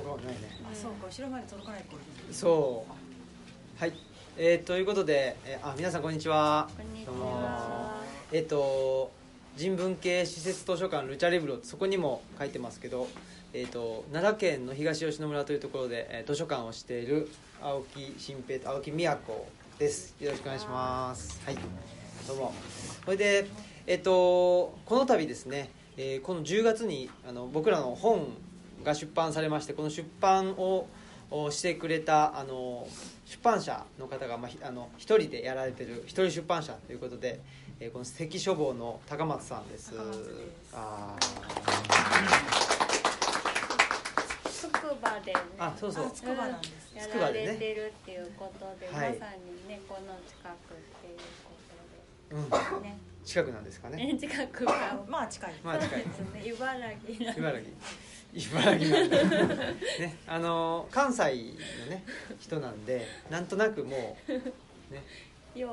こがないね。あそうか後ろまで届かないそう。はい。えー、ということで、えーあ皆さんこんにちは。こんにちは。えっ、と人文系施設図書館ルチャリブロそこにも書いてますけど、えー、と奈良県の東吉野村というところで、えー図書館をしている青木新平と青木美也子です。よろしくお願いします。はい。どうも。それでえっ、とこの度ですね、えーこの10月にあの僕らの本が出版されましてこの出版ををしてくれたあの出版社の方が、まあ、ひあの一人でやられてる一人出版社ということで、えーこの関書房の高松さんです。あつくばでね。ーあそうそう。あつくばなんですやられてるっていうことで、はい。まさにねこの近くっていううんことでね。近くなんですかね。ね近くかまあ近い。まあ近い。ですね。茨城な茨城茨城なんでねあの関西のね人なんでなんとなくもうね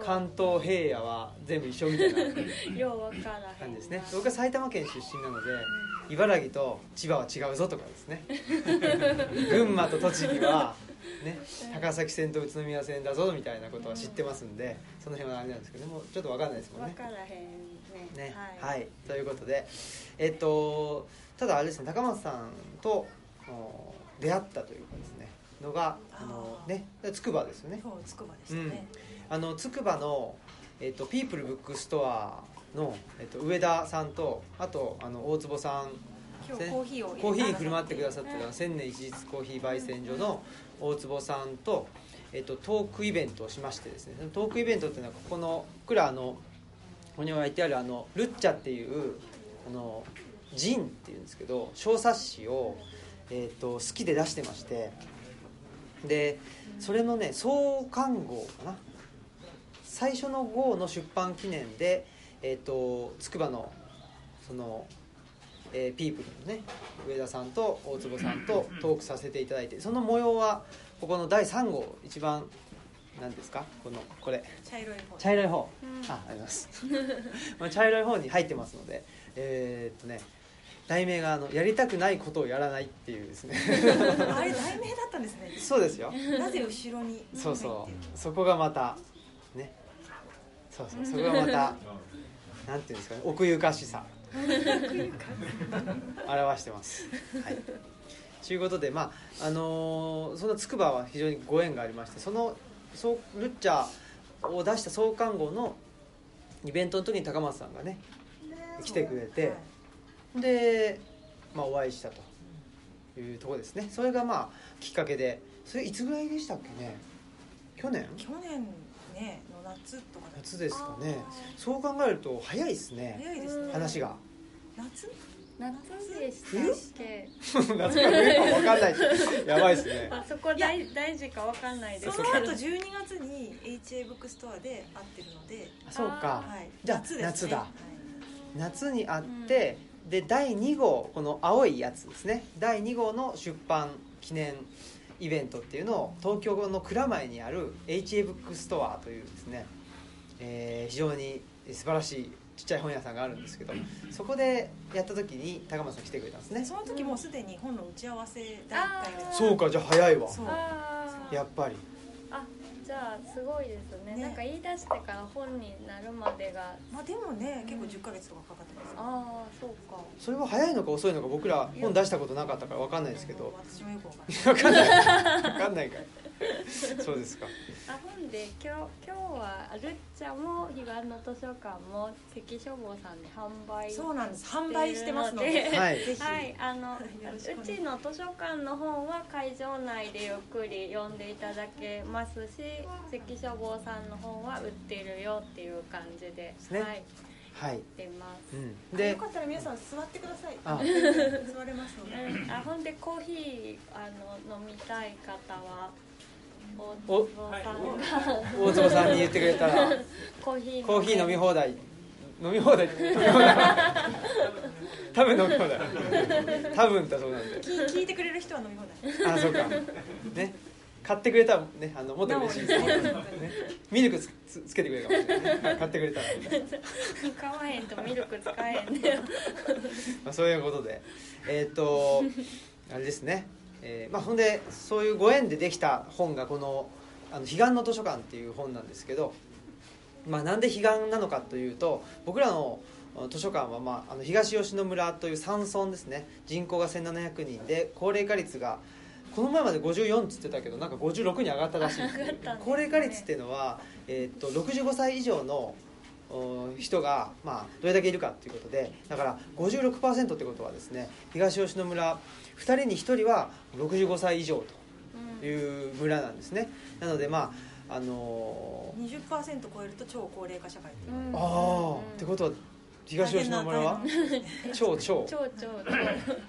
関東平野は全部一緒みたいな感じですね。僕は埼玉県出身なので茨城と千葉は違うぞとかですね。群馬と栃木はね高崎線と宇都宮線だぞみたいなことは知ってますんでその辺はあれなんですけどもうちょっと分かんないですもんね。わからへんね。ねはい、はい、ということでえっとただあれですね高松さんとお出会ったというかですねのがあのね筑波ですよね。そうつくばでしたね、あの筑波の、えっと、ピープルブックストアの、えっと、上田さんとあとあの大坪さん今日コーヒーをコーヒー振る舞ってくださってうんた千年一日コーヒー焙煎所の大坪さんと、えっと、トークイベントをしましてですね。トークイベントっていうのはここの僕らあのここに置いてあるあのルッチャっていうあのジンっていうんですけど小冊子を、えっと好きで出してましてでそれのね創刊号かな？最初の号の出版記念でえっ、と筑波のその、えーピープルのね上田さんと大坪さんとトークさせていただいてその模様はここの第3号一番何ですか？このこれ。茶色い方。茶色い方、うん。ああります。まあ茶色い方に入ってますのでえーっとね題名があの「やりたくないことをやらない」っていうですね。あれ題名だったんですね。そうですよ。なぜ後ろに？そうそう。そこがまたね。そうそう。そこがまたなんていうんですかね。奥ゆかしさ。表してます。はい。ということでまああのーその筑波は非常にご縁がありましてそのそうルッチャーを出した創刊号のイベントの時に高松さんがね来てくれてはいで、まあ、お会いしたというところですね。それがまあきっかけで。それいつぐらいでしたっけね？去年？去年ねの夏とかだ夏ですかね。あそう考えると早いですね。早いですね。話が。夏？夏でしたっけ？夏か冬か分かんない。やばいですね。あそこ大大事かわかんないです。その後12月に HA ブックストアで会ってるので、あそうか。はい、じゃあ夏ですね。夏だ。はい。夏にあって、で第2号この青いやつですね。第2号の出版記念イベントっていうのを東京の蔵前にある HA ブックストアというですね、えー非常に素晴らしいちっちゃい本屋さんがあるんですけどそこでやった時に高松さん来てくれたんですね。その時もうすでに本の打ち合わせ第1回目あーそうかじゃあ早いわ。やっぱり。あじゃあすごいですね。ね。なんか言い出してから本になるまでが。まあでもね結構10ヶ月とかかかってます。ああそうか。それは早いのか遅いのか僕ら本出したことなかったから分かんないですけど。私もよくわかんない。分かんない。分かんないかい そうですか。あほんで今日今日はルッチャも彼岸の図書館も関書房さんで販売そうなんです。販売してますので。はい。ぜひ、はい、あのうちの図書館の本は会場内でゆっくり読んでいただけますし関書房さんの本は売ってるよっていう感じで、すね。はい、はい、売ってます。うん、でよでかったら皆さん座ってください。あ。座れますので。うん、あほんでコーヒーあの飲みたい方は大坪さんに言ってくれたら。コーヒーコーヒー飲み放題。飲み放題。飲み放題多分飲み放題。多分だそうなんで。聞聞いてくれる人は飲み放題。あそうか。ね。買ってくれたらねあのもっと嬉しいですね。ミルクつつつけてくれるかもしれない。ね買ってくれたら、買わへんとミルク使えへんでまあ、そういうことで。えっ、とあれですねえーまあ、ほんでそういうご縁でできた本がこの「あの彼岸の図書館」っていう本なんですけど、まあ、なんで彼岸なのかというと僕らの図書館は、まあ、あの東吉野村という山村ですね。人口が1700人で高齢化率がこの前まで54っつってたけどなんか56に上がったらしいね。高齢化率っていうのは、えーっと65歳以上のお人が、まあ、どれだけいるかっていうことでだから56%ってことはですね東吉野村2人に1人は65歳以上という村なんですね。なのでまああのー20%超えると超高齢化社会っていう。うん。ああってことは東吉野村は？超超超超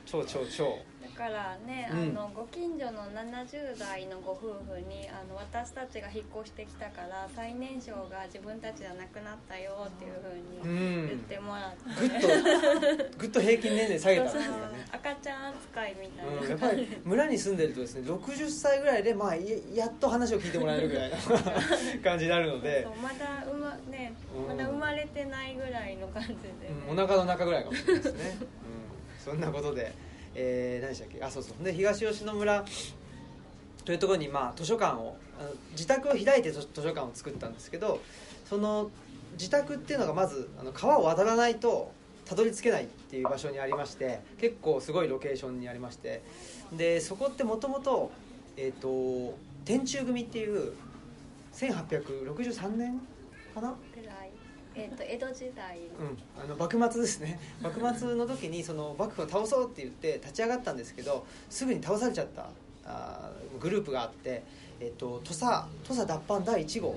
超超超だからね、うん。あのご近所の70代のご夫婦にあの私たちが引っ越してきたから最年少が自分たちじゃなくなったよっていうふううに言っんてもらって、ぐっとぐっと平均年齢下げたんですよね。赤ちゃん扱いみたいな、うん、やっぱり村に住んでるとですね60歳ぐらいで、まあ、ややっと話を聞いてもらえるぐらいの 感じになるので。まだ生ま,、ね、うん。まだ生まれてないぐらいの感じで、ねうん。お腹の中ぐらいかもしれないですね、うん、そんなことで、えー何でしたっけ？あそうそう。で東吉野村というところに、まあ、図書館を自宅を開いて図書館を作ったんですけどその自宅っていうのがまずあの川を渡らないとたどり着けないっていう場所にありまして結構すごいロケーションにありまして。でそこってもともと,、えー、と天中組っていう1863年かな、えっと江戸時代うん、あの幕末ですね。幕末の時にその幕府を倒そうって言って立ち上がったんですけどすぐに倒されちゃったあグループがあって、えっと土佐土佐脱藩第1号、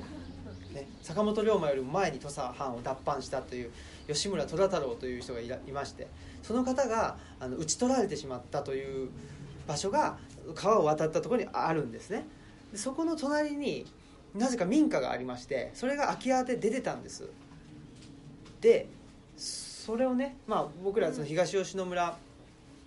ね、坂本龍馬よりも前に土佐藩を脱藩したという吉村虎太郎という人がいらいましてその方があの討ち取られてしまったという場所が川を渡ったところにあるんですね。そこの隣になぜか民家がありましてそれが空き家で出てたんです。でそれをね、まあ、僕らその東吉野村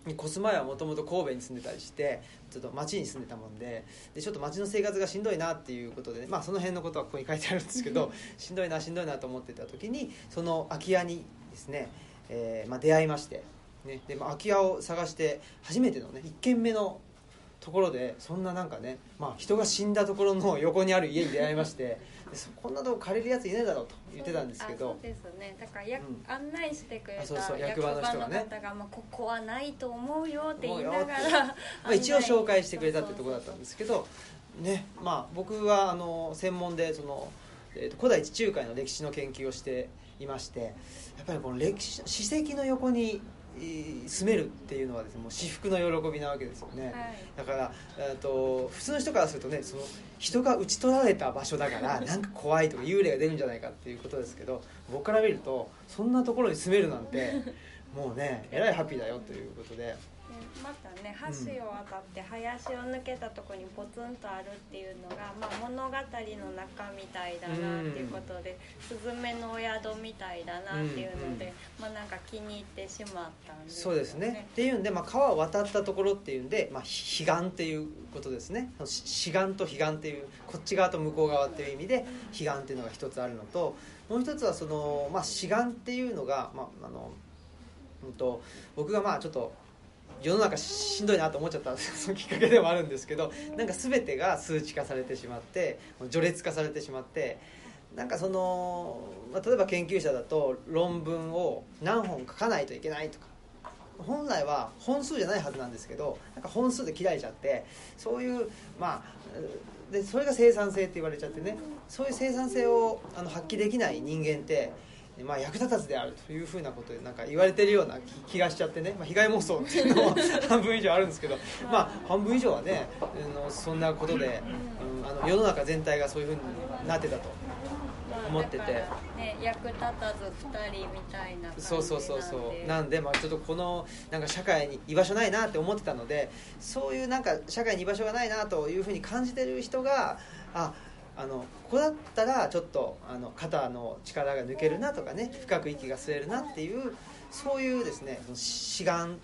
に越す前はもともと神戸に住んでたりしてちょっと町に住んでたもんででちょっと町の生活がしんどいなっていうことで、ね、まあ、その辺のことはここに書いてあるんですけどしんどいなしんどいなと思ってた時にその空き家にですね、えーまあ、出会いまして、ねでまあ、空き家を探して初めてのね1軒目のところでそんななんかね、まあ、人が死んだところの横にある家に出会いましてこんなとこ借りるやついねえだろうと言ってたんですけど。あそうですね。だからや、うん。案内してくれた役役場場の人がね。が、まあ、ここはないと思うよって言いながら。まあ、一応紹介してくれたってところだったんですけど。ねまあ僕はあの専門でその、えーと古代地中海の歴史の研究をしていましてやっぱりこの歴史史跡の横にえー住めるっていうのはですねもう至福の喜びなわけですよね、はいだからえーと普通の人からするとねその人が討ち取られた場所だから なんか怖いとか幽霊が出るんじゃないかっていうことですけど僕から見るとそんなところに住めるなんてもうねえらいハッピーだよということで。でまたね橋を渡って林を抜けたところにポツンとあるっていうのが、まあ、物語の中みたいだなっていうことで、スズメのお宿みたいだなっていうので、まあなんか気に入ってしまったんですよそうですね。っていうんで、まあ、川を渡ったところっていうんで、まあ、ひ彼岸っていうことですね。し彼岸と彼岸っていうこっち側と向こう側っていう意味で彼岸っていうのが一つあるのともう一つはその、まあ、志願っていうのが、まああのうんと僕がまあちょっと世の中しんどいなと思っちゃった そのきっかけでもあるんですけどなんか全てが数値化されてしまって序列化されてしまってなんかその、まあ、例えば研究者だと論文を何本書かないといけないとか本来は本数じゃないはずなんですけどなんか本数で切られちゃってそういうまあでそれが生産性って言われちゃってねそういう生産性をあの発揮できない人間って、まあ、役立たずであるというふうなことでなんか言われてるような気気がしちゃってね、まあ、被害妄想っていうのも 半分以上あるんですけど、まあ、半分以上はねあのそんなことで、うん、あの世の中全体がそういうふうになってたと思ってて。ね役立たず2人みたいなそうそうそうそう。ななんでまあちょっとこのなんか社会に居場所ないなって思ってたのでそういうなんか社会に居場所がないなというふうに感じてる人がああのここだったらちょっとあの肩の力が抜けるなとかね深く息が吸えるなっていうそういうですね志願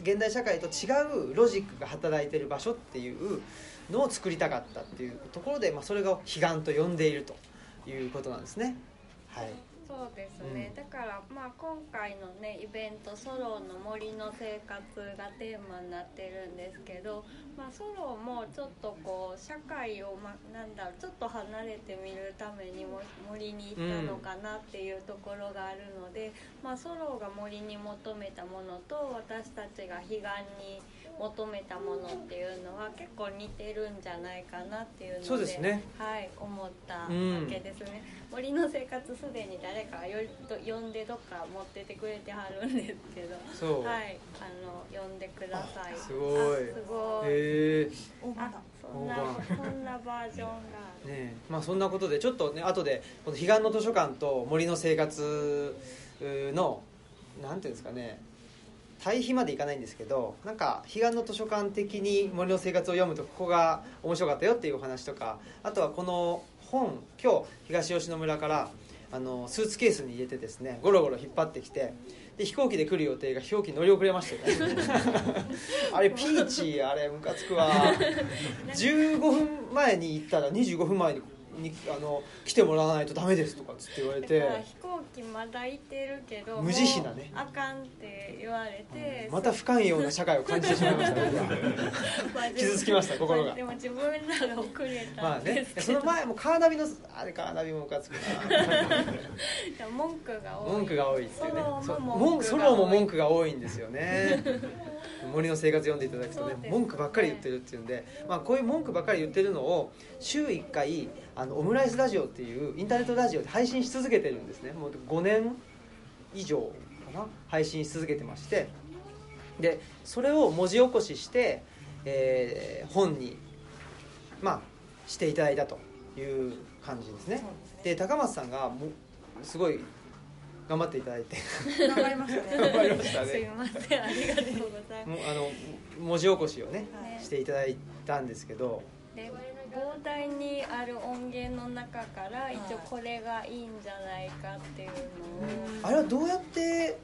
現代社会と違うロジックが働いてる場所っていうのを作りたかったっていうところで、まあ、それが彼岸と呼んでいるということなんですね。はい、そうですね、だからまあ今回のねイベント「ソロの森の生活」がテーマになってるんですけど、まあ、ソロもちょっとこう社会を、ま、なんだろうちょっと離れてみるためにも森に行ったのかなっていうところがあるので、まあ、ソロが森に求めたものと私たちが彼岸に求めたものっていうのは結構似てるんじゃないかなっていうのでそうですね。はい、思ったわけですね、森の生活すでに誰かがよと呼んでどっか持っててくれてはるんですけどはいあの呼んでください。すごい。あすごい。へえそんなそんなバージョンがある。ねまあそんなことでちょっとね後でこの彼岸の図書館と森の生活のなんていうんですかね対比までいかないんですけどなんか彼岸の図書館的に森の生活を読むとここが面白かったよっていうお話とかあとはこの本今日東吉野村からあのスーツケースに入れてですねゴロゴロ引っ張ってきてで飛行機で来る予定が飛行機乗り遅れましたよね。あれピーチあれムカつくわ。15分前に行ったら25分前ににあの来てもらわないとダメですとかっつって言われて。飛行機まだいてるけど無慈悲なね。あかんって言われて、また不寛容な社会を感じてしまいました 傷つきました心が。でも自分らが遅れた。まあね。その前もカーナビのあれカーナビもムカつくな文句が多い。文句が多いっていうね。ソロも文句が多い。ロも文句が多いんですよね。森の生活読んでいただくとねね。文句ばっかり言ってるっていうんで、まあ、こういう文句ばっかり言ってるのを週1回あのオムライスラジオっていうインターネットラジオで配信し続けてるんですね。もう5年以上かな。配信し続けてまして。でそれを文字起こしして、えー本にまあしていただいたという感じですね。ですね。で高松さんがもうすごい頑張っていただいて。頑張りました 頑張ねりましたすいねません。ありがとうございまもうあの文字起こしをねはい。していただいたんですけど。すで膨大にある音源の中から一応これがいいんじゃないかっていうのを。あれはどうやって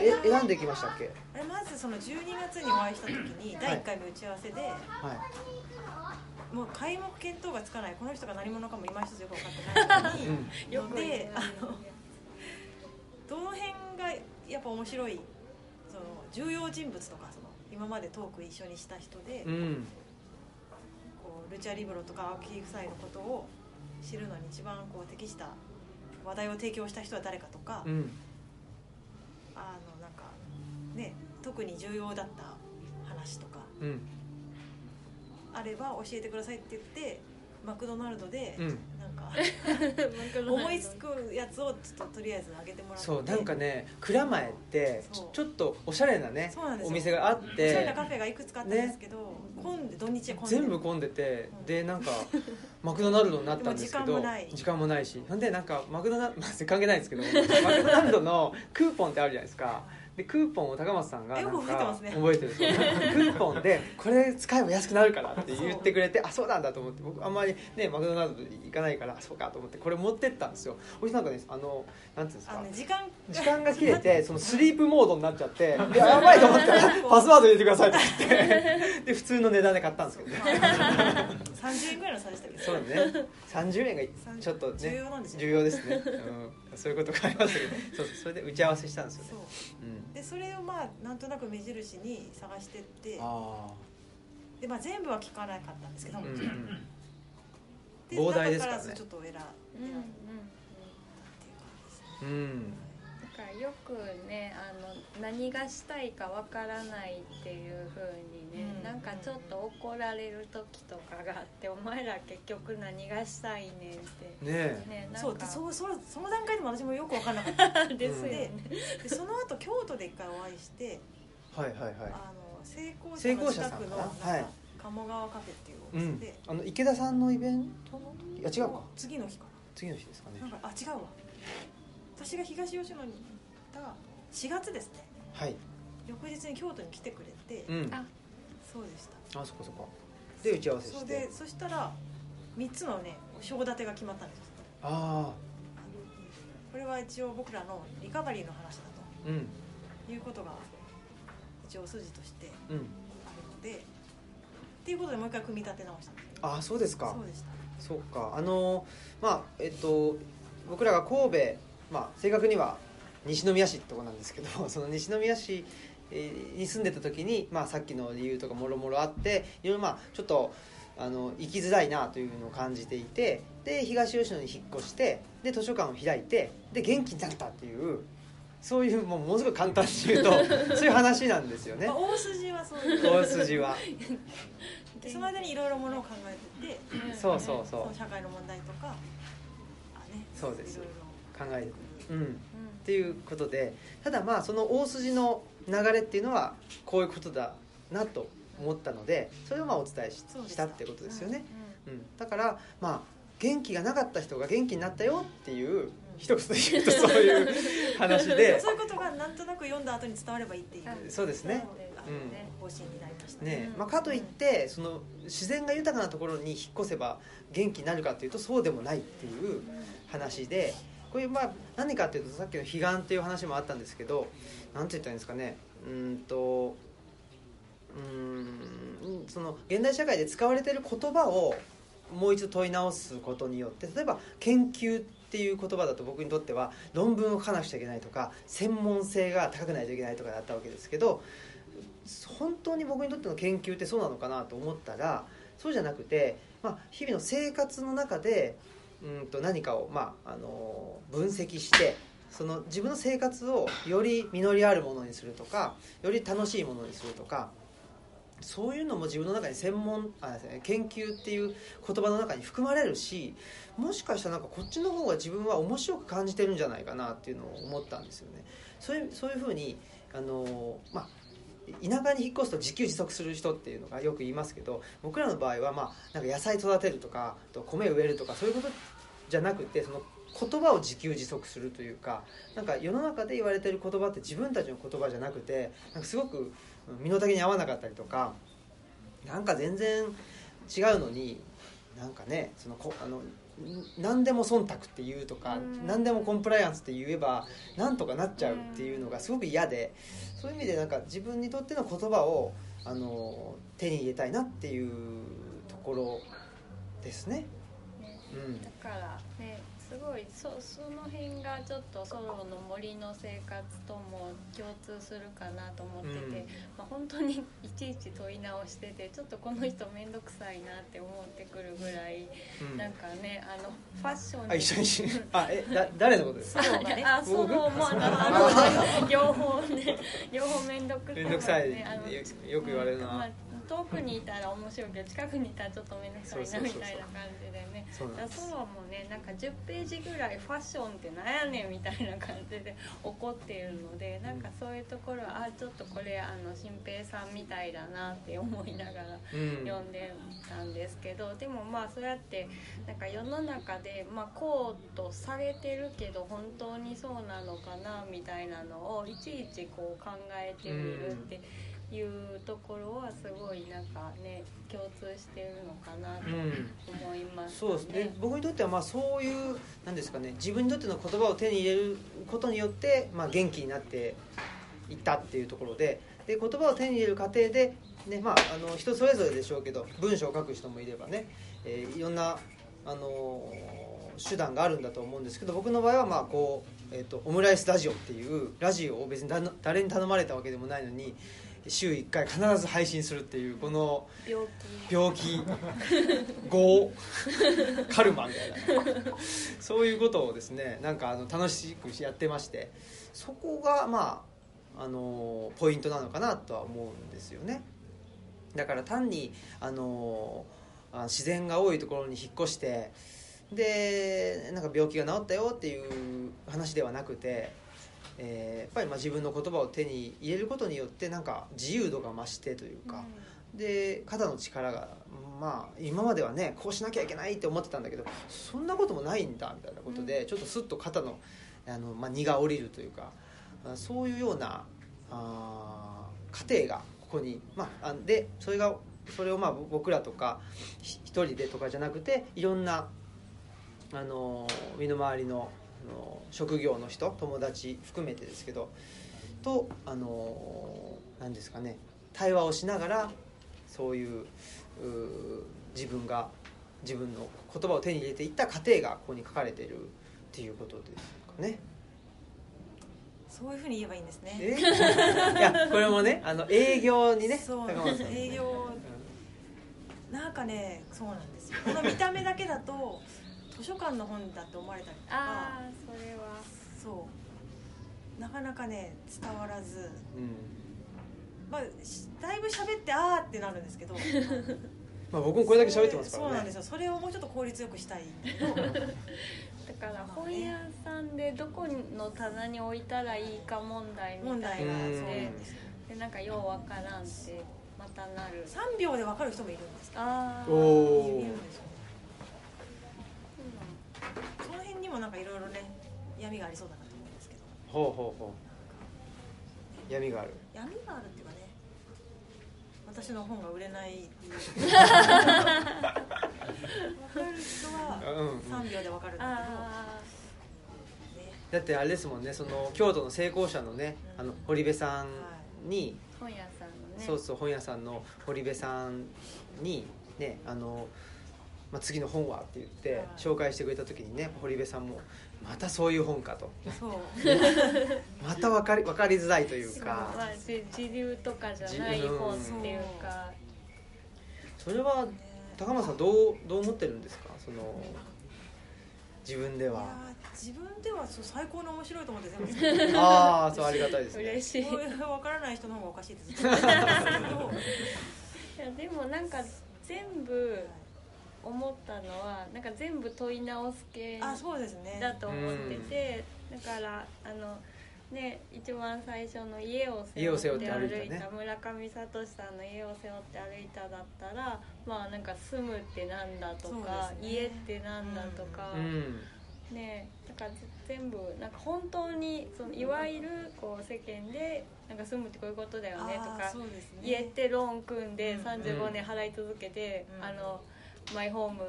え選んできましたっけ？あれまずその12月にお会いした時に第1回目打ち合わせで、はい。もう皆目見当がつかないこの人が何者かも今一つよく分かってないのに、うん。よくでねあのどの辺がやっぱ面白いその重要人物とかその今までトーク一緒にした人で、うんルチャリブロとか青木夫妻のことを知るのに一番こう適した話題を提供した人は誰かとか、うん。あのなんかね特に重要だった話とかうん。あれば教えてくださいって言ってマクドナルドで、うん。なんか 思思いつくやつをちょっととりあえず上げてもらって。そうなんかね蔵前ってちょちょっとおしゃれなねそうなんですよ。お店があっおしゃれなてカフェがいくつかあったんですけど、混んで土日は混んで全部混んでてうん。でなんかマクドナルドになったんですけど時間もない。時間もないし。なんでなんかマクドナルド、まあ、関係ないんですけどマクドナルドのクーポンってあるじゃないですかでクーポンを高松さんがなんか覚えてますね。覚えてるクーポンでこれ使えば安くなるからって言ってくれてあそうなんだと思って僕あんまりねマクドナルド行かないからそうかと思ってこれ持ってったんですよ。そしてなんかねあのなんていうんですか？ね時間。時間が切れて そのスリープモードになっちゃってでやばいと思ったら パスワード入れてくださいって言って。で普通の値段で買ったんですけどね 30円ぐらいの差でしたけ？どそうだね30円がちょっとね。重要なんですよ重要ですね、うん、そういうことがありましたけどそう。それで打ち合わせしたんですよね。そう。うん。でそれをまあなんとなく目印に探してって。あで、まあ、全部は聞かなかったんですけど、あうんうん。で膨大ですからね。中ちょっと選ん選んだっうんうんうんていう感じですね。うん。だからよくねあの何がしたいかわからないっていう風にね、うん。なんかちょっと怒られる時とかがあって「お前ら結局何がしたいねん」って。ねえ。ねなんそうかそうそうその段階でも私もよく分からなかった。ですよでね、でその後京都で一回お会いしてはいはいはい。あの成功成者の近くのなんかはい。鴨川カフェっていうおうん。店で、あの池田さんのイベント？の時いや違う。か次の日か次の日ですかね。ななんかあ違うわ私が東吉野に行った4月ですね。はい。翌日に京都に来てくれて、うん。あ。そうでした。あそこそこで打ち合わせそうしてでそしたら3つのね章立てが決まったんです。あこれは一応僕らのリカバリーの話だあうん。ということが一応筋としてうん。あるので。っていうことでもう一回組み立て直したんです。けどあそうですか。そうでした。そうか。あのまあえっと僕らが神戸まあ、正確には西宮市ってとこなんですけど その西宮市えーに住んでた時に、まあ、さっきの理由とかもろもろあっていろいろまあちょっとあの生きづらいなというのを感じていてで東吉野に引っ越してで図書館を開いてで元気になったっていうそういうもうものすごい簡単に言うと そういう話なんですよね。まあ、大筋はそういう。大筋は。でその間にいろいろものを考えててそうそうそその社会の問題とかあねそうです。いろいろ。う考えうんうん。っていうことでただまあその大筋の流れっていうのはこういうことだなと思ったのでそれをまあお伝えしたってことですよね、ううん、だからまあ元気がなかった人が元気になったよっていう一言で言うとそういう 話で。そういうことがなんとなく読んだ後に伝わればいいっていう。そうですね。方針になりました。ねうん。まあ、かといってその自然が豊かなところに引っ越せば元気になるかというとそうでもないっていう話でこういうまあ何かっていうとさっきの彼岸っていう話もあったんですけど何て言ったらいいんですかね。うんとうーんその現代社会で使われている言葉をもう一度問い直すことによって例えば研究っていう言葉だと僕にとっては論文を書かなくちゃいけないとか専門性が高くないといけないとかだったわけですけど本当に僕にとっての研究ってそうなのかなと思ったらそうじゃなくて、まあ、日々の生活の中でうんと何かを、まあ、あの分析してその自分の生活をより実りあるものにするとかより楽しいものにするとかそういうのも自分の中に専門あですね研究っていう言葉の中に含まれるしもしかしたらなんかこっちの方が自分は面白く感じてるんじゃないかなっていうのを思ったんですよね。そういうそういうふうにあの、まあ田舎に引っ越すと自給自足する人っていうのがよく言いますけど僕らの場合は、まあ、なんか野菜育てるとかと米植えるとかそういうことじゃなくてその言葉を自給自足するというかなんか世の中で言われてる言葉って自分たちの言葉じゃなくてなんかすごく身の丈に合わなかったりとかなんか全然違うのになんかねそのこあのん何でも忖度って言うとかうん何でもコンプライアンスって言えばなんとかなっちゃうっていうのがすごく嫌でそういう意味でなんか自分にとっての言葉をあの手に入れたいなっていうところですね。だからねすごいそその辺がちょっとソロの森の生活とも共通するかなと思ってて、うん。まあ、本当にいちいち問い直しててちょっとこの人面倒くさいなって思ってくるぐらい、うん。なんかねあのファッションあ一緒にしあえだ誰のことですか？そうだね。あソロもあの両方ね両方面倒くさい、ね、面倒くさい。あのよよく言われるな。まあ遠くにいたら面白いけど近くにいたらちょっと面倒くさいなみたいな感じでね。だからソロもねなんか10ページぐらいファッションってなんやねんみたいな感じで怒っているのでなんかそういうところはあちょっとこれあの新平さんみたいだなって思いながらうん読んでたんですけどでもまあそうやってなんか世の中で、まあ、こうとされてるけど本当にそうなのかなみたいなのをいちいちこう考えてみるっていうところはすごいなんかね共通してるのかなと思います、そうですね。僕にとってはまあそういうなんですかね自分にとっての言葉を手に入れることによって、まあ、元気になっていったっていうところでで言葉を手に入れる過程で、ねまあ、あの人それぞれでしょうけど文章を書く人もいればね、えーいろんな、あのー手段があるんだと思うんですけど僕の場合はまあこう、えー、とオムライスラジオっていうラジオを別に誰に頼まれたわけでもないのに週1回必ず配信するっていうこの病気。病気。業。カルマみたいな。そういうことをですねなんかあの楽しくやってましてそこがまああのポイントなのかなとは思うんですよね。だから単にあのあ自然が多いところに引っ越してでなんか病気が治ったよっていう話ではなくて、えーやっぱりまあ自分の言葉を手に入れることによってなんか自由度が増してというか、で肩の力がまあ今まではねこうしなきゃいけないって思ってたんだけどそんなこともないんだみたいなことで、ちょっとスッと肩のあの、まあ、荷が下りるというかあそういうようなあー過程がここに、まあ、あでそれがそれをまあ僕らとかひ一人でとかじゃなくていろんなあの身の回りのあの職業の人友達含めてですけどとあの何ですかね対話をしながらそういうう自分が自分の言葉を手に入れていった過程がここに書かれているっていうことですかね。そういうふうに言えばいいんですね。え？いやこれもねあの営業にねそう。営業。なんかねそうなんですよ。この見た目だけだと図書館の本だって思われたりとか。ああそれは。そう。なかなかね伝わらず。うん。まあしだいぶ喋ってあーってなるんですけど。まあ僕もこれだけ喋ってますからね。そうなんですよ。それをもうちょっと効率よくしたい。ん だから本屋さんでどこの棚に置いたらいいか問題み問たいな。題がそううんなんででなんかようわからんってまたなる。3秒で分かる人もいるんですああおおいるんですよその辺にもなんかいろいろね闇がありそうだなと思うんですけど。ほうほうほう。闇がある。闇があるっていうかね私の本が売れない分 かる人はうんうん。3秒で分かるんだあけど、ね、だってあれですもんねその京都の成功者のねあの堀部さんに、あ本屋さんのね。そうそう本屋さんの堀部さんにねあの、まあ、次の本はって言ってはい。紹介してくれた時にね堀部さんもまたそういう本かと。そう。また分かり分かりづらいというか。まあじ時流とかじゃない本っていうか。それはね高松さんどうどう思ってるんですか？その自分では。ー自分ではそう最高に面白いと思って全部作ってるああそうありがたいですね。嬉しい。分からない人の方がおかしいですけど。やでもなんか全部思ったのはなんか全部問い直す系あそうですね。だと思ってて、だからあのね一番最初の家を背家を背負負ってて歩いたね。いた村上聡さんの家を背負って歩いただったらまあなんか住むってなんだとか、ね。家ってなんだとか、うん。ねだから全部なんか本当にそのいわゆるこう世間でなんか住むってこういうことだよねとかね。家ってローン組んでうん。35年払い続けて、うん。あのマイホーム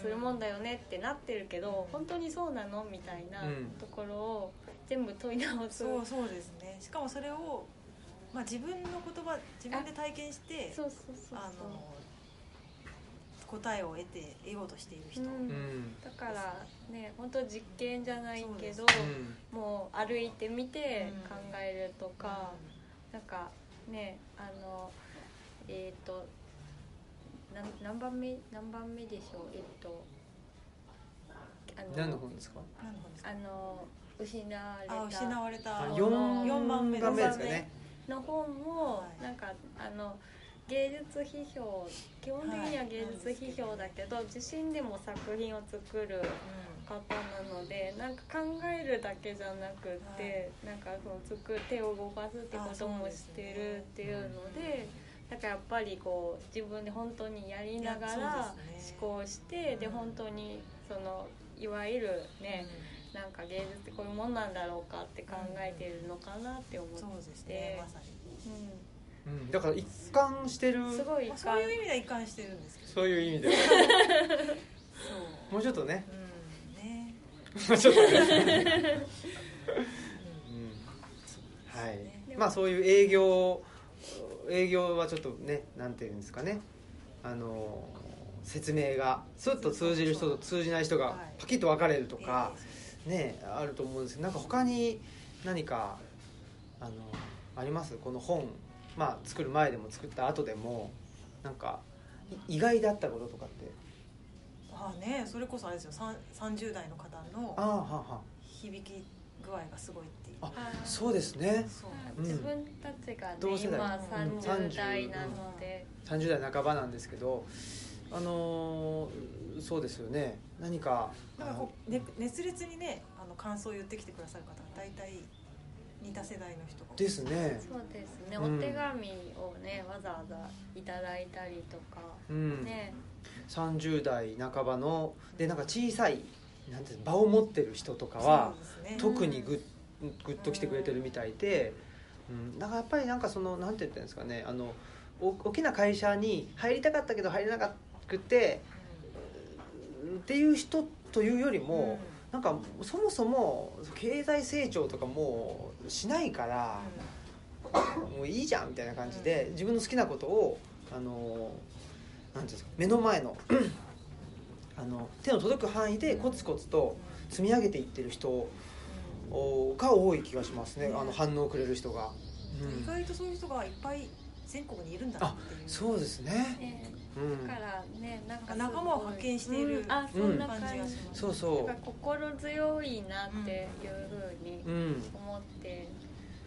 するもんだよねってなってるけど、本当にそうなのみたいなうん。ところを全部問い直す、そうそうですね。しかもそれを、まあ、自分の言葉自分で体験してそうそうそうあの答えを得て得ようとしている人、うん。うん。だからね本当実験じゃないけど、うん。もう歩いてみてうん。考えるとか、なんかねあのえっ、となん何番目何番目でしょう？えっとあの何の本ですか？何の本ですかあの失われあ失わ四四番目。番目ですかね。の本もはい。なんかあの芸術批評基本的には芸術批評だけど、自身でも作品を作る方なのでなんか考えるだけじゃなくって、なんかそのつく手を動かすってこともしてるっていうのでだからやっぱりこう自分で本当にやりながら思考してでうん。本当にそのいわゆるね、なんか芸術ってこういうもんなんだろうかって考えてるのかなって思って、そうですねまさに、うん。だから一貫してる。うん、すごいまあ、そういう意味では一貫してるんですけど。そういう意味では。そう。もうちょっとね。うんね。もうちょっとね。うん。うん。はい。まあそういう営業営業はちょっとねなんていうんですかね。あの説明がスッと通じる人と通じない人がはい。パキッと分かれるとえかねあると思うんですけどなんか他に何かあのあります？この本まあ作る前でも作った後でもなんかい意外だったこととかって？ああねそれこそあれですよ。さん30代の方の響き具合がすごいってあそうですね。自分たちがね、同世代。今うん。30代なので、30代半ばなんですけどあのーそうですよね。何かなんかこう、ね、熱烈にねあの感想を言ってきてくださる方が大体似た世代の人ですね。そうですね、うん。お手紙をねわざわざいただいたりとか、うん、ね。30代半ばのでなんか小さいなんて場を持ってる人とかはそうですね。特にグッグッと来てくれてるみたいで、うん、だからやっぱりなんかそのなんて言ったんですかねあのお大きな会社に入りたかったけど入れなくてっていう人というよりうん。も、なんかそもそも経済成長とかもうしないから、もういいじゃんみたいな感じで自分の好きなことをあのなんていうんですか目の前のあの手の届く範囲でコツコツと積み上げていってる人おが多い気がしますね。あの反応をくれる人が、うん。意外とそういう人がいっぱい全国にいるんだなっていう。そうですね、ね。うん。だからねなんか仲間を発見しているうん。あそんな感感じ。じがしますそう。そなんか心強いなっていうふうにううん。思って、ね。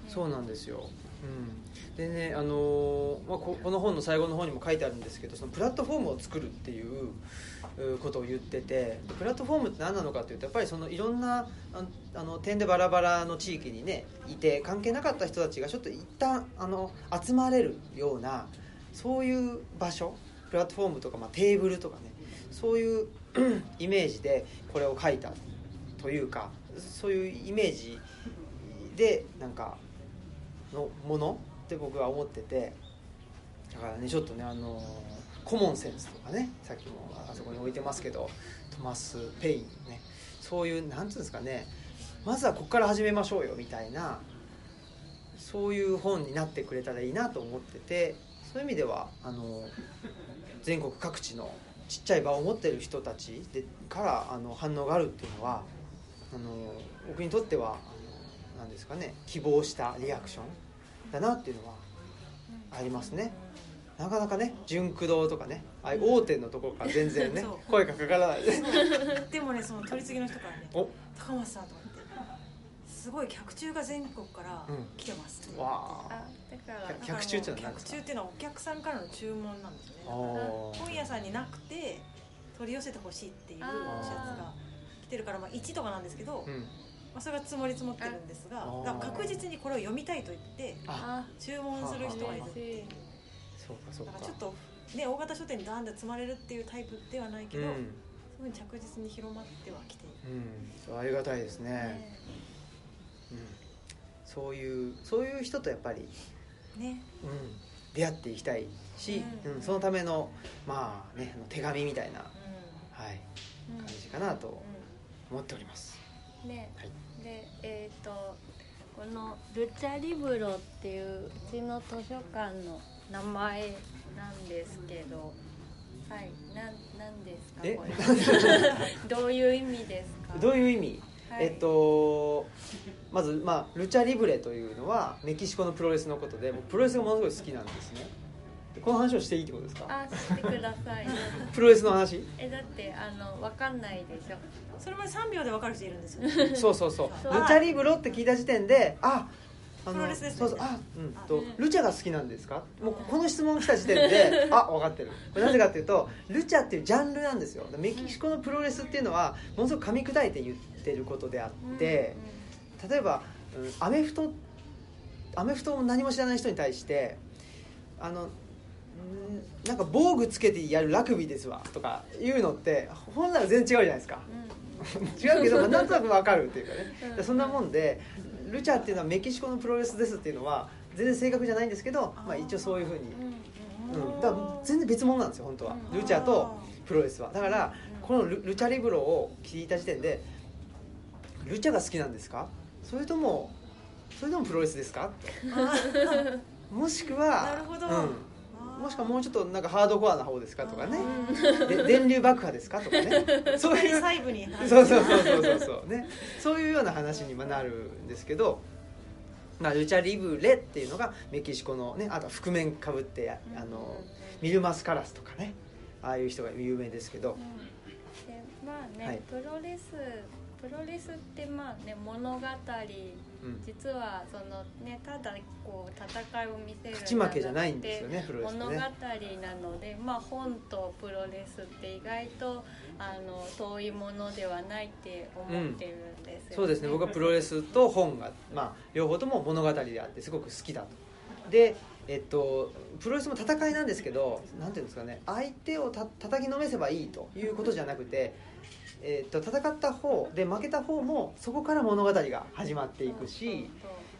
そうなんですよ、うん、でね、あのーまあ、ここの本の最後の方にも書いてあるんですけどそのプラットフォームを作るっていううことを言っててプラットフォームって何なのかっていうとやっぱりそのいろんなあの点でバラバラの地域にねいて関係なかった人たちがちょっと一旦あの集まれるようなそういう場所プラットフォームとか、まあ、テーブルとかねそういう イメージでこれを書いたというかそういうイメージでなんかのものって僕は思っててだからねちょっとねあのコモンセンスとかねさっきもあそこに置いてますけどトマス・ペインね。そういうなんていうんですかね。まずはここから始めましょうよみたいなそういう本になってくれたらいいなと思っててそういう意味ではあの全国各地のちっちゃい場を持ってる人たちでからあの反応があるっていうのはあの僕にとってはあのなんですかね希望したリアクションだなっていうのはありますね。なかなかね純駆動とかねああいう大手のところから全然ね声がかからないで でもねその取り次ぎの人からねお。高松さんとかってすごい客中が全国からうん。来てます、わあ。あだから客客中っていうのは客中っていうのはお客さんからの注文なんですよね。だからお本屋さんになくて取り寄せてほしいっていうシャツが来てるから、まあ、1とかなんですけど、うん。まあ、それが積もり積もってるんですが確実にこれを読みたいと言ってあ。注文する人がいるっていうそうかそうか。だからちょっとね大型書店にダーンで積まれるっていうタイプではないけど、うん、そういうふうに着実に広まってはきている。うん、そうありがたいですね、ね。うん、そういうそういう人とやっぱり、ね。うん、出会っていきたいし、うん。うん。そのためのまあね手紙みたいな、うはい、うん。感じかなと思っております、ね。はい。でえっ、とこのルチャリブロっていううちの図書館の名前なんですけど。はいなんなんですかえ？これ。どういう意味ですか？どういう意味、はい。えっとまず、まあ、ルチャリブレというのはメキシコのプロレスのことで僕プロレスがものすごい好きなんですね。でこの話をしていいってことですか？あしてください。プロレスの話？えだってあのわかんないでしょ。んそれまで3秒で分かる人いるんですよね。そうそうそう。そう。ルチャリブロって聞いた時点でああプロレスですね。そうそうあうん。あとルチャが好きなんですか？もうこの質問来た時点で あ分かってる。これなぜかっていうとルチャっていうジャンルなんですよ。メキシコのプロレスっていうのはものすごく噛み砕いて言ってることであって、例えば、うんアメフトアメフトを何も知らない人に対してあのんなんか防具つけてやるラグビーですわとかいうのって本来は全然違うじゃないですか。うん。違うけど、まあ、なんとなく分かるっていうかね、うん。でそんなもんでルチャっていうのはメキシコのプロレスですっていうのは全然正確じゃないんですけどまあ、一応そういうふうに、うんうん、だから全然別物なんですよ本当は。うん。ルチャとプロレスは。だからこのルルチャリブロを聞いた時点でルチャが好きなんですか？それともそれともプロレスですか？もしくはなるほど。うん、もしくはもうちょっとなんかハードコアな方ですかとかね。あで電流爆破ですかとかね。そうーいう。細部にそうそうそうそうそうそう。ね。そういうような話にまあなるんですけど、まあ、ルチャリブレっていうのがメキシコのねあとは覆面かぶってやあのミルマスカラスとかね。ああいう人が有名ですけど。うん。でまあね、はい。プロレスプロレスってまあね物語うん。実はそのねただこう戦いを見せる勝ち負けじゃないんですよねプロレスって物語ねなので、まあ、本とプロレスって意外とあの遠いものではないって思ってるんですよ、ね。そうですね。僕はプロレスと本が、まあ、両方とも物語であってすごく好きだと。でえっとプロレスも戦いなんですけどなんていうんですかね。相手をた叩きのめせばいいということじゃなくて、えっと戦った方で負けた方もそこから物語が始まっていくし、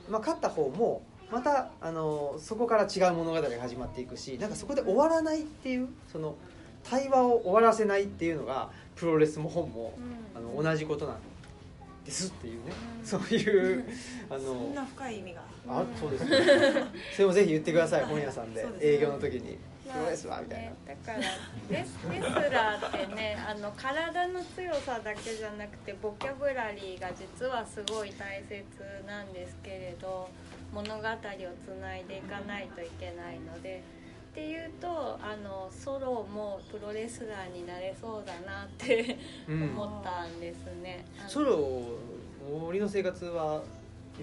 まあ、勝った方もまたあのそこから違う物語が始まっていくしなんかそこで終わらないっていうその対話を終わらせないっていうのがプロレスも本もあの同じことなんですっていうね、うん。そういう あそんなの深い意味が。あそうですね。それもぜひ言ってください本屋さんで。営業の時に。ねプロレスはみたいなね、だからレスレスラーってねあの体の強さだけじゃなくてボキャブラリーが実はすごい大切なんですけれど物語をつないでいかないといけないので。っていうとあのソロもプロレスラーになれそうだなってうん思ったんですね。ソロ森の生活は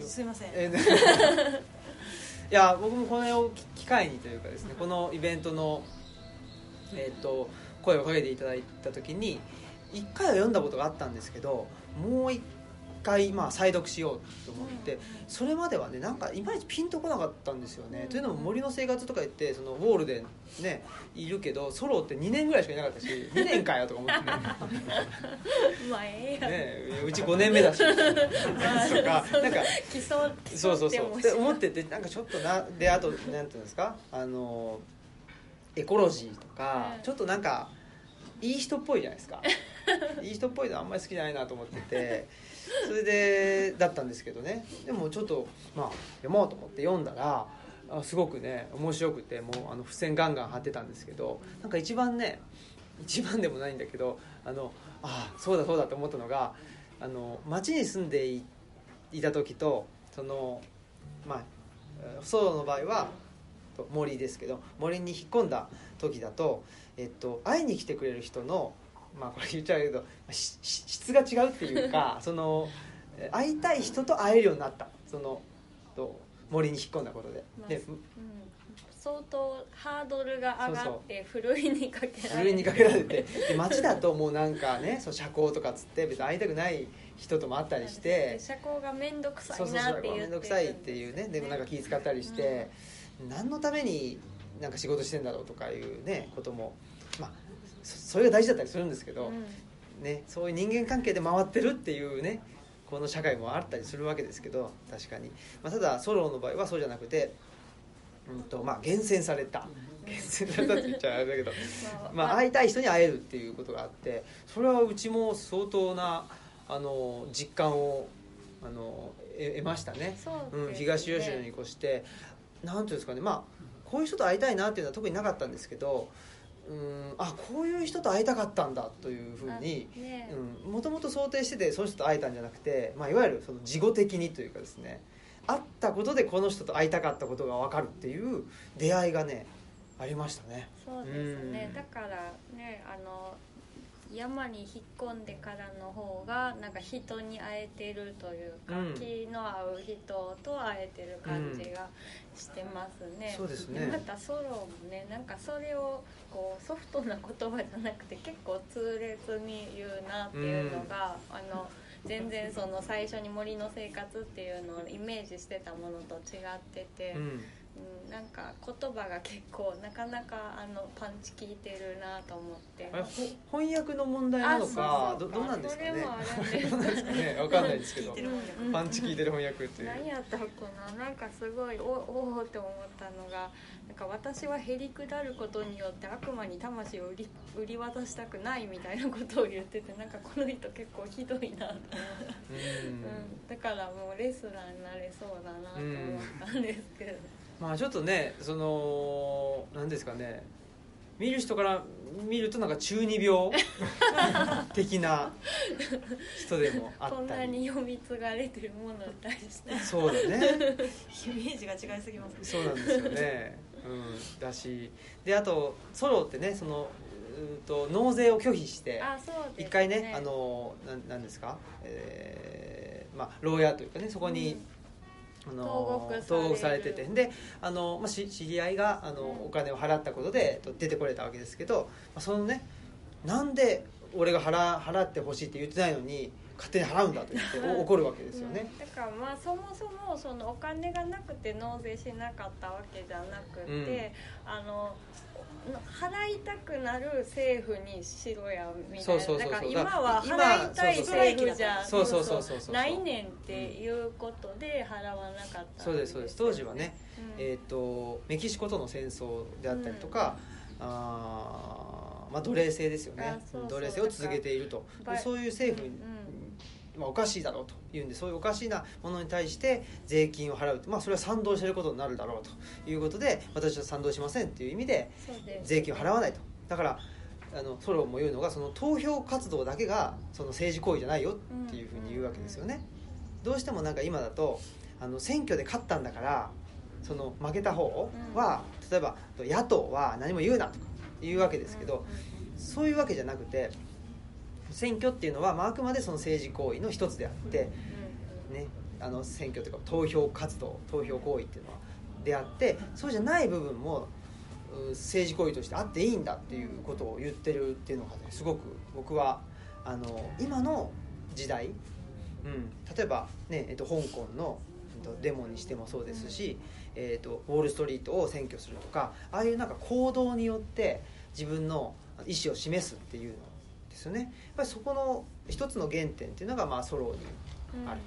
すいませんえー いや僕もこれを機会にというかですねこのイベントの、えー、と声をかけていただいた時に1回は読んだことがあったんですけどもう1回、まあ、再読しようと思ってそれまではねなんかいまいちピンとこなかったんですよね。うん。というのも森の生活とか言ってそのウォールでねいるけどソロって2年ぐらいしかいなかったし 2年かよとか思ってね。まあええやん。ねうち5年目だし。と か。なんかそうそうそう。って思っててなんかちょっとなであとなんていうんですか？あのエコロジーとか、うん。ちょっとなんかいい人っぽいじゃないですか いい人っぽいのあんまり好きじゃないなと思っててそれでだったんですけどね。でもちょっとまあ読もうと思って読んだらあすごくね面白くてもうあの付箋ガンガン貼ってたんですけどなんか一番ね一番でもないんだけどあのあそうだそうだと思ったのがあの町に住んでいた時とそのまあえーソロの場合は森ですけど森に引っ込んだ時だと、えっと、会いに来てくれる人のまあこれ言っちゃうけど質が違うっていうか そのえー会いたい人と会えるようになった。そのと森に引っ込んだことで。まあでうん、相当ハードルが上がってふるいにかけられふるいにかけられて。で街だともうなんかねそう社交とかっつって別に会いたくない人とも会ったりして。社交が面倒くさいなって面倒くさいっていうね。でもなんか気遣ったりして、何のためになんか仕事してんだろうとかいうねこともまあそそれが大事だったりするんですけど、ね、そういう人間関係で回ってるっていうねこの社会もあったりするわけですけど確かに、まあ、ただソロの場合はそうじゃなくて、うんとまあ、厳選された。厳選されたって言っちゃあれだけど、まあ、会いたい人に会えるっていうことがあってそれはうちも相当なあの実感をあの得得ましたね。うん、そうですね。東吉野に越してなんていうんですかね。まあこういう人と会いたいなっていうのは特になかったんですけどうんあこういう人と会いたかったんだというふうにもともと想定しててその人と会えたんじゃなくて、まあ、いわゆるその事後的にというかですね会ったことでこの人と会いたかったことが分かるっていう出会いがねありましたね。そうですね。うん。だからねあの山に引っ込んでからの方がなんか人に会えてるというか、うん気の合う人と会えてる感じがしてますね、そうですね。またソロもねなんかそれをこうソフトな言葉じゃなくて結構痛烈に言うなっていうのが、あの全然その最初に森の生活っていうのをイメージしてたものと違ってて、うんうん、なんか言葉が結構なかなかあのパンチ効いてるなと思って。あれほ翻訳の問題なのかどどうなんですかね？それもあるんですど。うなんですかね分かんないですけど。パンチ効いてる翻訳っていう何やったっけな？なんかすごいおおおって思ったのがなんか私はへりくだることによって悪魔に魂を売り売り渡したくないみたいなことを言っててなんかこの人結構ひどいな。うん、だからもうレスラーになれそうだなと思ったんですけど、まあちょっとねその何ですかね。見る人から見るとなんか中二病 的な人でもあこんったり。なに読み継がれてるものに対して。そうだね。イメージが違いすぎますそうなんですよね、うん、だし。であとソロってねそのうんと納税を拒否して一回ねあのなんなんですか、えーまあ牢屋というかねそこに、あの投獄されてて。であの、まあ、し知り合いがあの、うん。お金を払ったことでと出てこれたわけですけど、まあ、そのねなんで俺が払払ってほしいって言ってないのに勝手に払うんだと言ってお怒るわけですよね。うん。だからまあそもそもそのお金がなくて納税しなかったわけじゃなくて、うん。あの払いたくなる政府にしろやみたそいうな。そうそうそうだから今は今払いたいそうそう政府じゃそうそうそうそうそう。ないねんっていうことで払わなかったんそうですそうです。当時はね、うん。えー、とメキシコとの戦争であったりとか、あーまあ、奴隷制ですよね。あそうそう。奴隷制を続けていると。そういう政府うんまあ、おかしいだろうというんでそういうおかしいなものに対して税金を払う、まあ、それは賛同していることになるだろうということで私は賛同しませんっていう意味で税金を払わないと。だからあのソロも言うのがその投票活動だけがその政治行為じゃないよっていうふうに言うわけですよね、どうしてもなんか今だとあの選挙で勝ったんだからその負けた方は、例えば野党は何も言うなとか言うわけですけど、そういうわけじゃなくて選挙っていうのは、まあ、あくまでその政治行為の一つであって、ね、あの選挙というか投票活動投票行為っていうのはであってそうじゃない部分もう政治行為としてあっていいんだっていうことを言ってるっていうのがねすごく僕はあの今の時代、うん、例えば、ねえっと、香港のえっとデモにしてもそうですし、えっと、ウォール・ストリートを占拠するとかああいうなんか行動によって自分の意思を示すっていうのですよね。やっぱりそこの一つの原点っていうのが、まあ、ソロにある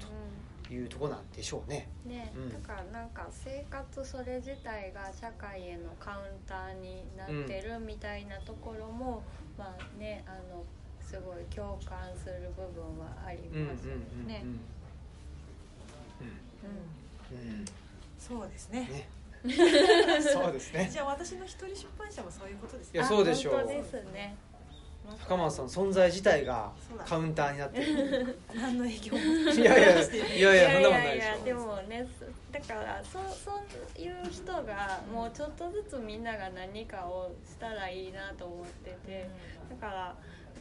というところなんでしょうね。ね、うん。だからなんか生活それ自体が社会へのカウンターになってるみたいなところも、まあねあのすごい共感する部分はありうんうんますよね。うん。うん。うん。うん。そうですね。ね。そうですね。じゃあ私の一人出版社もそういうことですいやあそうでしょう。本当ですね。高松さん存在自体がカウンターになってる。何の影響もいやいやいやいやそんなことないでしょ。やでもねそだからそうそういう人がもうちょっとずつみんなが何かをしたらいいなと思っててだから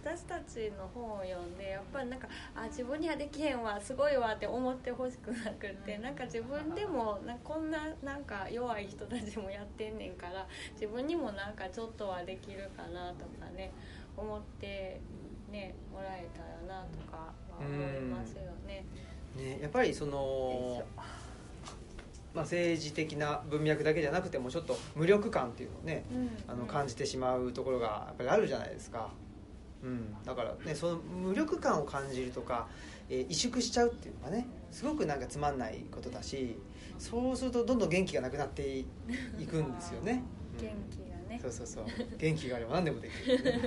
私たちの本を読んでやっぱりなんかあ自分にはできへんわすごいわって思ってほしくなくってうん。なんか自分でもなこんななんか弱い人たちもやってんねんから自分にもなんかちょっとはできるかなとかね思ってねもらえたらなとかは思いますよね。ねやっぱりそのょまあ政治的な文脈だけじゃなくてもちょっと無力感っていうのをねあの感じてしまうところがやっぱりあるじゃないですか、うん、だからねその無力感を感じるとか、えー萎縮しちゃうっていうのがねすごくなんかつまんないことだしそうするとどんどん元気がなくなっていいくんですよね、う ん元気。がね。そうそうそう。元気があれば何でもできる、ね、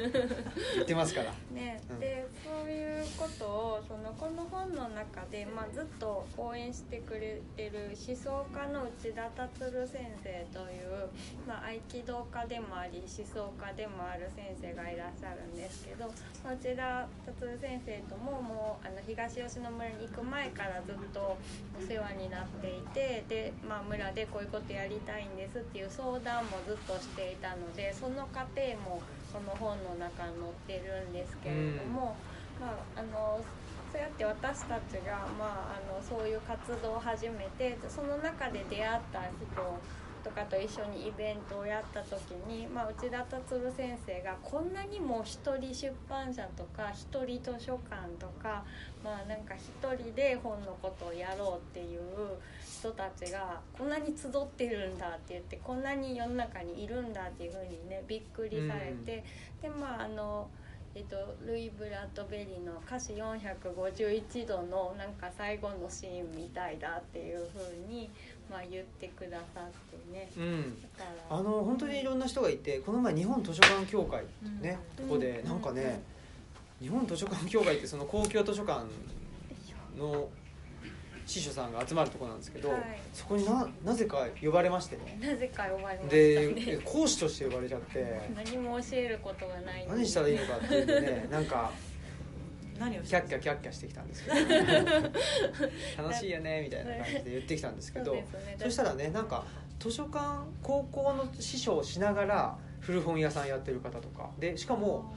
言ってますから。ね。うん。でそういうことをそのこの本の中で、まあ、ずっと応援してくれてる思想家の内田達先生という、まあ、合気道家でもあり思想家でもある先生がいらっしゃるんですけど、まあ、内田達先生とももうあの東吉野村に行く前からずっとお世話になっていてで、まあ、村でこういうことやりたいんですっていう相談もずっとしていたのでその過程もこの本の中に載ってるんですけれども、まああのそうやって私たちが、まあ、あのそういう活動を始めてその中で出会った人とかと一緒にイベントをやった時に、まあ、内田達先生がこんなにも一人出版社とか一人図書館とか、まあ、なんか一人で本のことをやろうっていう人たちがこんなに集ってるんだって言ってこんなに世の中にいるんだっていうふうにねびっくりされて、でまああの。えっと、ルイ・ブラッドベリーの歌詞451度のなんか最後のシーンみたいだっていうふうに、まあ、言ってくださってね。うん。だから。あの本当にいろんな人がいてこの前日本図書館協会ね、うん。ここでなんかね、日本図書館協会ってその公共図書館の司書さんが集まるところなんですけど、はいそこにななぜか呼ばれましてね。なぜか呼ばれましたでね講師として呼ばれちゃって。何も教えることがない何したらいいのかっていうんでねなんか何をキャッキャキャッキャしてきたんですけど。楽しいよねみたいな感じで言ってきたんですけど。そね。そしたらねなんか図書館高校の師匠をしながら古本屋さんやってる方とか。でしかも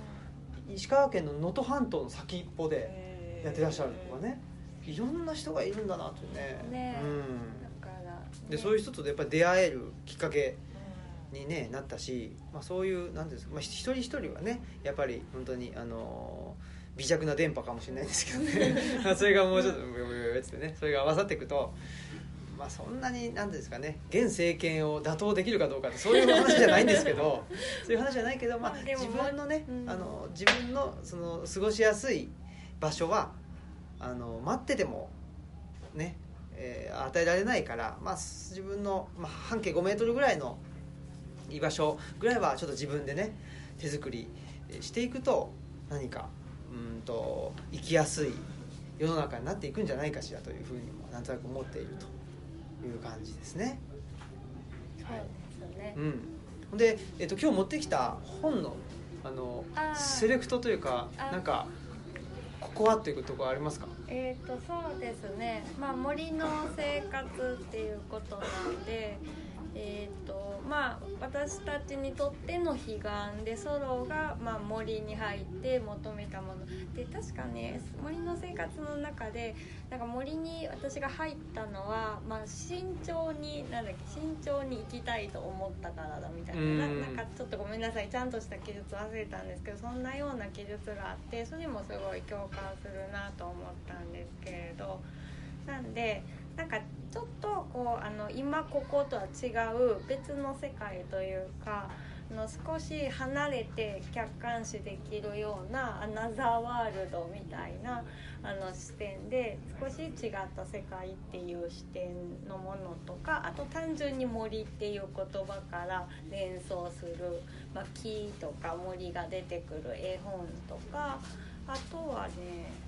石川県の能登半島の先っぽでやってらっしゃるとかねいろんな人がいるんだなとね。ね。うん、でそういう人とやっぱり出会えるきっかけに、ね、なったし、まあ、そういうなんていうんですか、まあ、一人一人はねやっぱり本当にあの微弱な電波かもしれないんですけどね まあそれがもうちょっとブヨブヨブヨってねそれが合わさっていくと。まあ、そんなになんていうんですかね現政権を打倒できるかどうかってそういう話じゃないんですけど そういう話じゃないけど、まあ自分のね、うんあの自分のその過ごしやすい場所はあの待っててもね、えー与えられないから、まあ、自分の、まあ、半径5メートルぐらいの居場所ぐらいはちょっと自分でね手作りしていくと何かうんと生きやすい世の中になっていくんじゃないかしらというふうにもなんとなく思っているという感じですね。そうですね、うん、で、えっと今日持ってきた本のあのセレクトというかあなんかここはというところありますか？えー、とそうですね、まあ、森の生活っていうことなんで、えーとまあ、私たちにとっての彼岸でソロが、まあ、森に入って求めたもの。で確かね森の生活の中でなんか森に私が入ったのは、まあ、慎重になんだっけ慎重に行きたいと思ったからだみたいな。なんかちょっとごめんなさい。ちゃんとした記述忘れたんですけどそんなような記述があってそれもすごい共感するなと思ったんですけれど。なんでなんかちょっとこうあの今こことは違う別の世界というかあの少し離れて客観視できるようなアナザーワールドみたいなあの視点で少し違った世界っていう視点のものとかあと単純に森っていう言葉から連想する、まあ、木とか森が出てくる絵本とかあとはね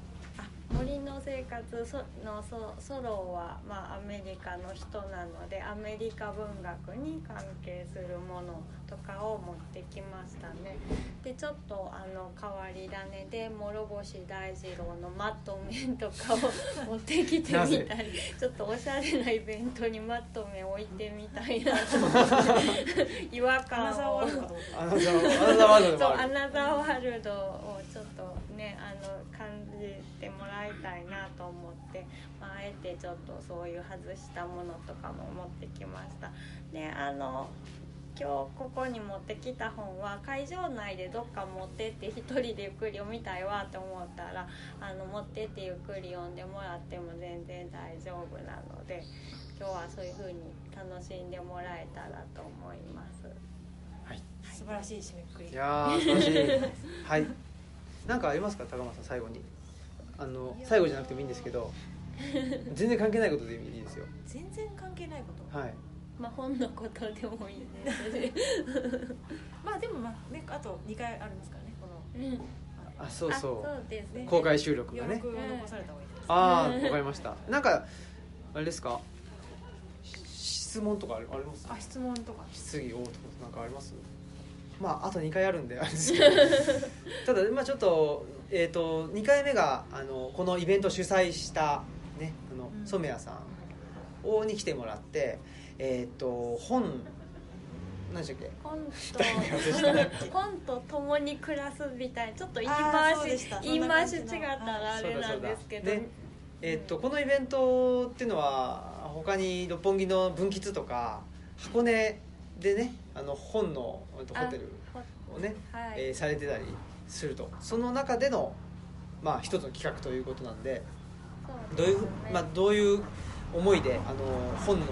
森の生活そのソソロは、まあ、アメリカの人なのでアメリカ文学に関係するものとかを持ってきましたね。でちょっとあの変わり種で諸星大二郎のマット面とかを持ってきてみたりちょっとおしゃれなイベントにマット面置いてみたいな。と思って違和感をアナザーワールドをちょっとねあの感じてもらいたいなと思って、まあ、あえてちょっとそういう外したものとかも持ってきました。であの今日ここに持ってきた本は会場内でどっか持ってって一人でゆっくり読みたいわと思ったらあの持ってってゆっくり読んでもらっても全然大丈夫なので今日はそういう風に楽しんでもらえたらと思います。素晴らしい締めくくり。いやー楽しい。はい。なんかありますか高松さん最後にあの最後じゃなくてもいいんですけど全然関係ないことでいいですよ。全然関係ないこと？はい。まあ本のことでもいいですしまあでもまあねあと2回ありますからねこのうん。あそうあそう。そうですね。公開収録余がね。力を残された方がいいですああわかりました。なんかあれですか？し質問とかありあります？あ質問とか。質疑応答とかなんかあります？まああと2回あるんであれですけど。ただまあちょっとえっ、と2回目があのこのイベントを主催したねあのうん。染谷さんをに来てもらってえっ、と本何でしたっけ？本誰と本と共に暮らすみたいなちょっと言い回し言い回し違ったらあれなんですけど、えっとこのイベントっていうのは他に六本木の分吉とか箱根でねあの本のえっとホテルをね、はい。えーされてたりすると。その中でのまあ一つの企画ということなんでどういう、まあ、どういう思いであの本の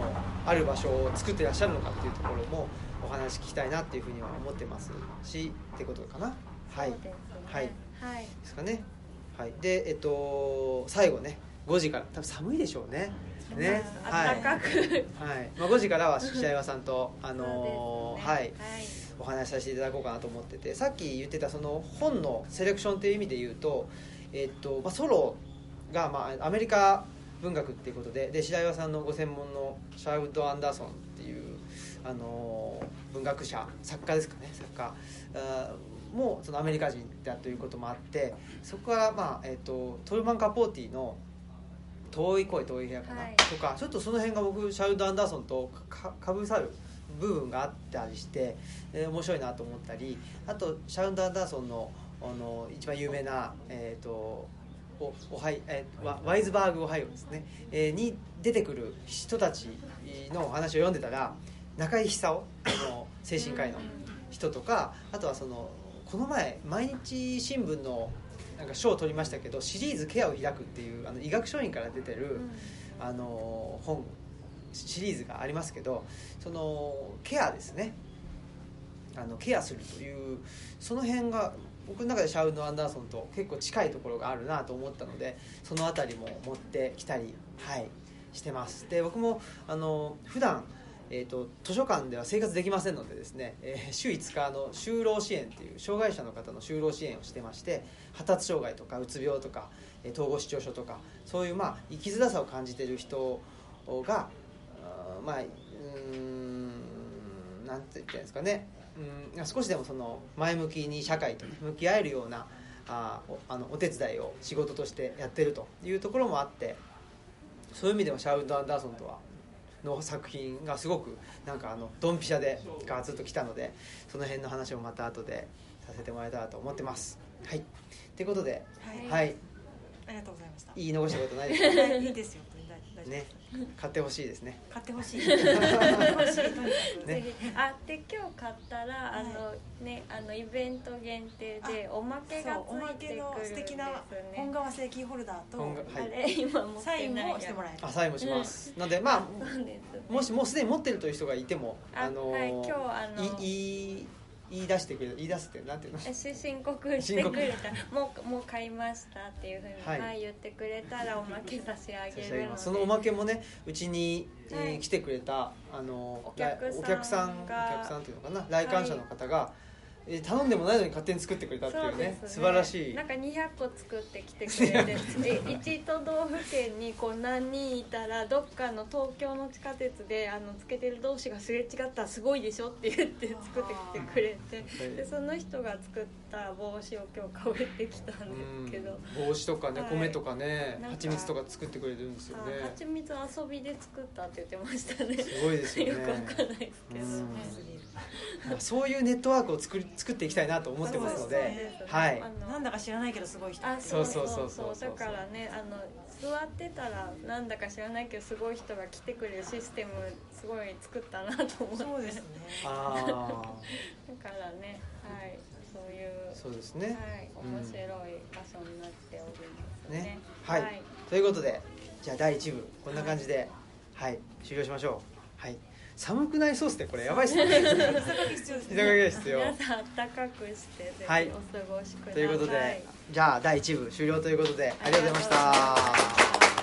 ある場所を作ってらっしゃるのかっていうところもお話聞きたいなっていうふうには思ってますしってことかな。はい。はい。ですかね。はい。でえっと最後ね5時から多分寒いでしょうねね。はい、暖かく、はい。まあ、5時からは白岩さんとあのーそうですね。はい。お話しさせていただこうかなと思っててさっき言ってたその本のセレクションっていう意味で言うと、えっとまあ、ソロが、まあ、アメリカ文学っていうことでで白岩さんのご専門のシャウド・アンダーソンっていう、あのー文学者作家ですかね作家。もそのアメリカ人だということもあってそこから、まあえっとトルマン・カポーティの「遠い声遠い部屋」かな、はい。とかちょっとその辺が僕シャウド・アンダーソンとかかぶさる部分があったりして、えー面白いなと思ったりあとシャウンド・アンダーソンのあの一番有名な、えー、とおおはいえーワワイズバーグ・オハイオですね、えーに出てくる人たちのお話を読んでたら中井久夫あの精神科医の人とかあとはそのこの前毎日新聞のなんか賞を取りましたけどシリーズ「ケアを開く」っていうあの医学書院から出てる、あの本シリーズがありますけどそのケアですね。あのケアするというその辺が僕の中でシャウンド・アンダーソンと結構近いところがあるなと思ったのでその辺りも持ってきたり、はい、してます。で僕もあの普段えー、と図書館では生活できませんのでですね、えー 週5日の就労支援っていう障害者の方の就労支援をしてまして発達障害とかうつ病とか、えー統合失調症とかそういうまあ生きづらさを感じている人がまあうんなんて言ったらいいんですかね。うん少しでもその前向きに社会と向き合えるようなあおあのお手伝いを仕事としてやってるというところもあってそういう意味でもシャウド・アンダーソンとはの作品がすごくなんかあのドンピシャでガツッときたのでその辺の話もまた後でさせてもらえたらと思ってます。はい。ということではい。はい。ありがとうございました。言い残したことないですか？はい。いいですよね買ってほしいですね。買ってほしい。ねぜひあで今日買ったらあの、はねあのイベント限定でおまけがおまついてくるけの素敵な本革製キーホルダーとあれ今持ってないサインもしてもらえるあサインもします、なのでまあ もしもうすでに持ってるという人がいてもあのはい今日あのい言い言い出してくれる言い出すってなんていうの？申告してくれた。もうもう買いましたっていうふうに、ははいい言ってくれたらおまけ差し上げるので。そのおまけもねうちに、えーはい。来てくれたあのお客さん来お客さんおが客さんっていうのかな？来館者の方が、えー頼んでもないのに勝手に作ってくれたっていうね。そうです素晴らしい。なんか200個作ってきてくれて え1都道府県にこう何人いたらどっかの東京の地下鉄であのつけてる同士がすれ違ったらすごいでしょって言って作ってきてくれてでその人が作った帽子を今日かぶってきたんですけど。うん帽子とかね、はい。米とかね蜂蜜とか作ってくれてるんですよね。はちみつ遊びで作ったって言ってましたね。すごいですよね。よくわかんないですけどうそういうネットワークを作り作っていきたいなと思ってますので。ねはい。なんだか知らないけどすごい人。あそそううそう。うそそそそう。うだからねあの座ってたらなんだか知らないけどすごい人が来てくれるシステムすごい作ったなと思って。そうですねあだからねはいそういうあそうですね、はいうん面白い場所になっておりますね。ねはい。ということでじゃあ第1部こんな感じではい、終了しましょう。はい寒くなりそうっすねこれやばいっすね。暖かくしてぜひはい。お過ごしください。ということでじゃあ第1部終了ということでありがとうございました。ありがとうございました